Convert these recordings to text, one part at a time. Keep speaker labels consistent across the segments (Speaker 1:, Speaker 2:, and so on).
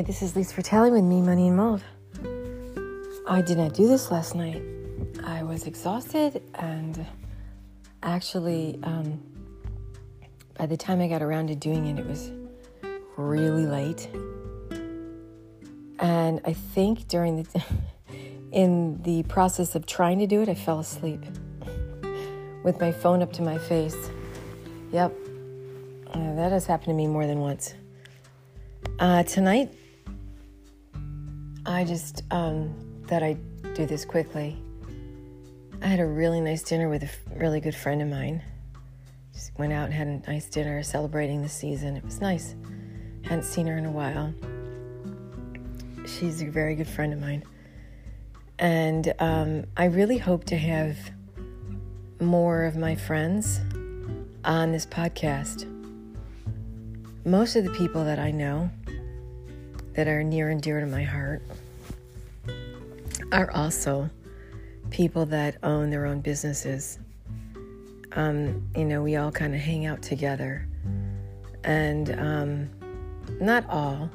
Speaker 1: Hey, this is Lisa Fratelli with Me, Money, and Mold. I did not do this last night. I was exhausted, and actually, um, by the time I got around to doing it, it was really late. And I think during the in the process of trying to do it, I fell asleep with my phone up to my face. Yep, uh, that has happened to me more than once. Uh, tonight, I just um, thought I'd do this quickly. I had a really nice dinner with a really good friend of mine. Just went out and had a nice dinner celebrating the season. It was nice. Hadn't seen her in a while. She's a very good friend of mine. And um, I really hope to have more of my friends on this podcast. Most of the people that I know that are near and dear to my heart are also people that own their own businesses. Um, you know, we all kind of hang out together. And um, not all,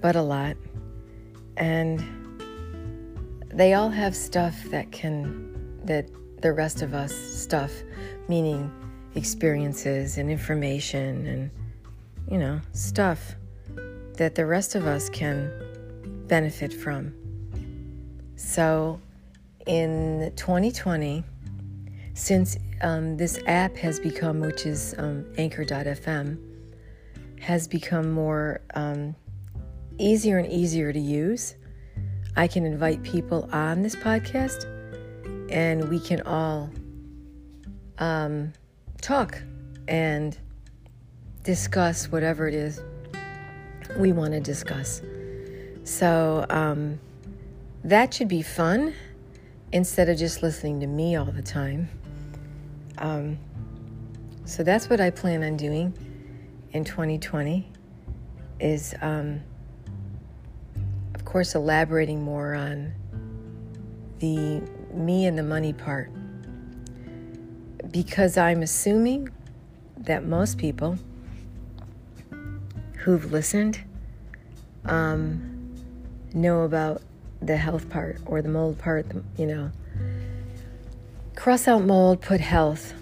Speaker 1: but a lot. And they all have stuff that can, that the rest of us, stuff, meaning experiences and information and, you know, stuff that the rest of us can benefit from. So in 2020, since um, this app has become, which is um, Anchor.fm, has become more um, easier and easier to use, I can invite people on this podcast and we can all um, talk and discuss whatever it is we want to discuss. So um, that should be fun instead of just listening to me all the time. Um, so that's what I plan on doing in 2020 is um, of course elaborating more on the me and the money part because I'm assuming that most people who've listened um, know about the health part or the mold part, you know. Cross out mold, put health.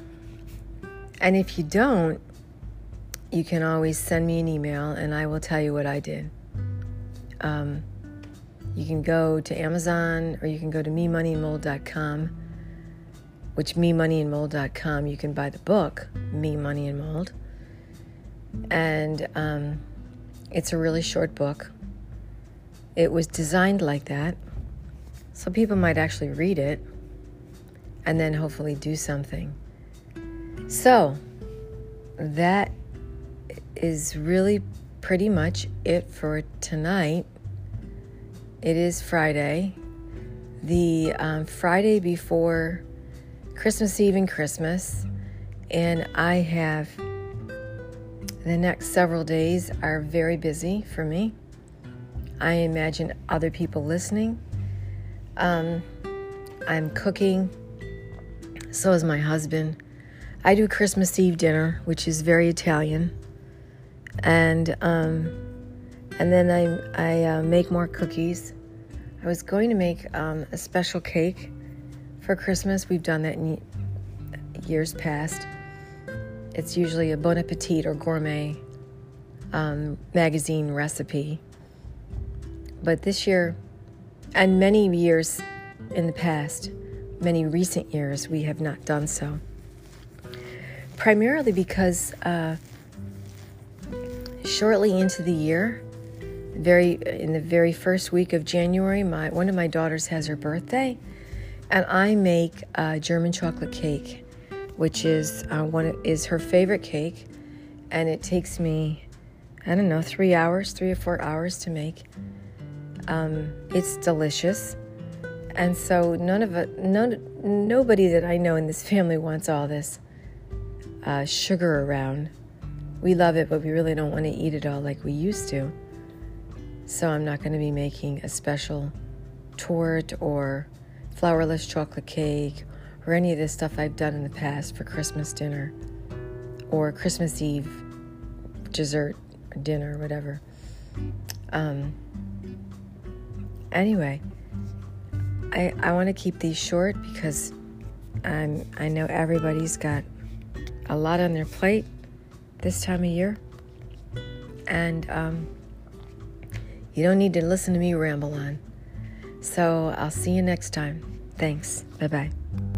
Speaker 1: And if you don't, you can always send me an email and I will tell you what I did. Um, you can go to Amazon or you can go to memoneyandmold.com, which memoneyandmold.com, you can buy the book, Me, Money, and Mold. And um, it's a really short book. It was designed like that. So people might actually read it and then hopefully do something. So that is really pretty much it for tonight. It is Friday, the um, Friday before Christmas Eve and Christmas, and I have the next several days are very busy for me. I imagine other people listening. Um, I'm cooking, so is my husband. I do Christmas Eve dinner, which is very Italian, and um, and then I I uh, make more cookies. I was going to make um, a special cake for Christmas. We've done that in years past. It's usually a Bon Appetit or gourmet um, magazine recipe. But this year, and many years in the past, many recent years, we have not done so. Primarily because uh, shortly into the year, very in the very first week of January, my one of my daughters has her birthday, and I make a German chocolate cake, which is uh, one is her favorite cake, and it takes me, I don't know, three hours, three or four hours to make. Um, it's delicious, and so none of it, none, nobody that I know in this family wants all this uh, sugar around. We love it, but we really don't want to eat it all like we used to. So I'm not going to be making a special torte or flourless chocolate cake or any of this stuff I've done in the past for Christmas dinner or Christmas Eve dessert dinner whatever. Um, anyway, I I want to keep these short because I'm I know everybody's got a lot on their plate this time of year, and um, you don't need to listen to me ramble on. So I'll see you next time. Thanks. Bye bye.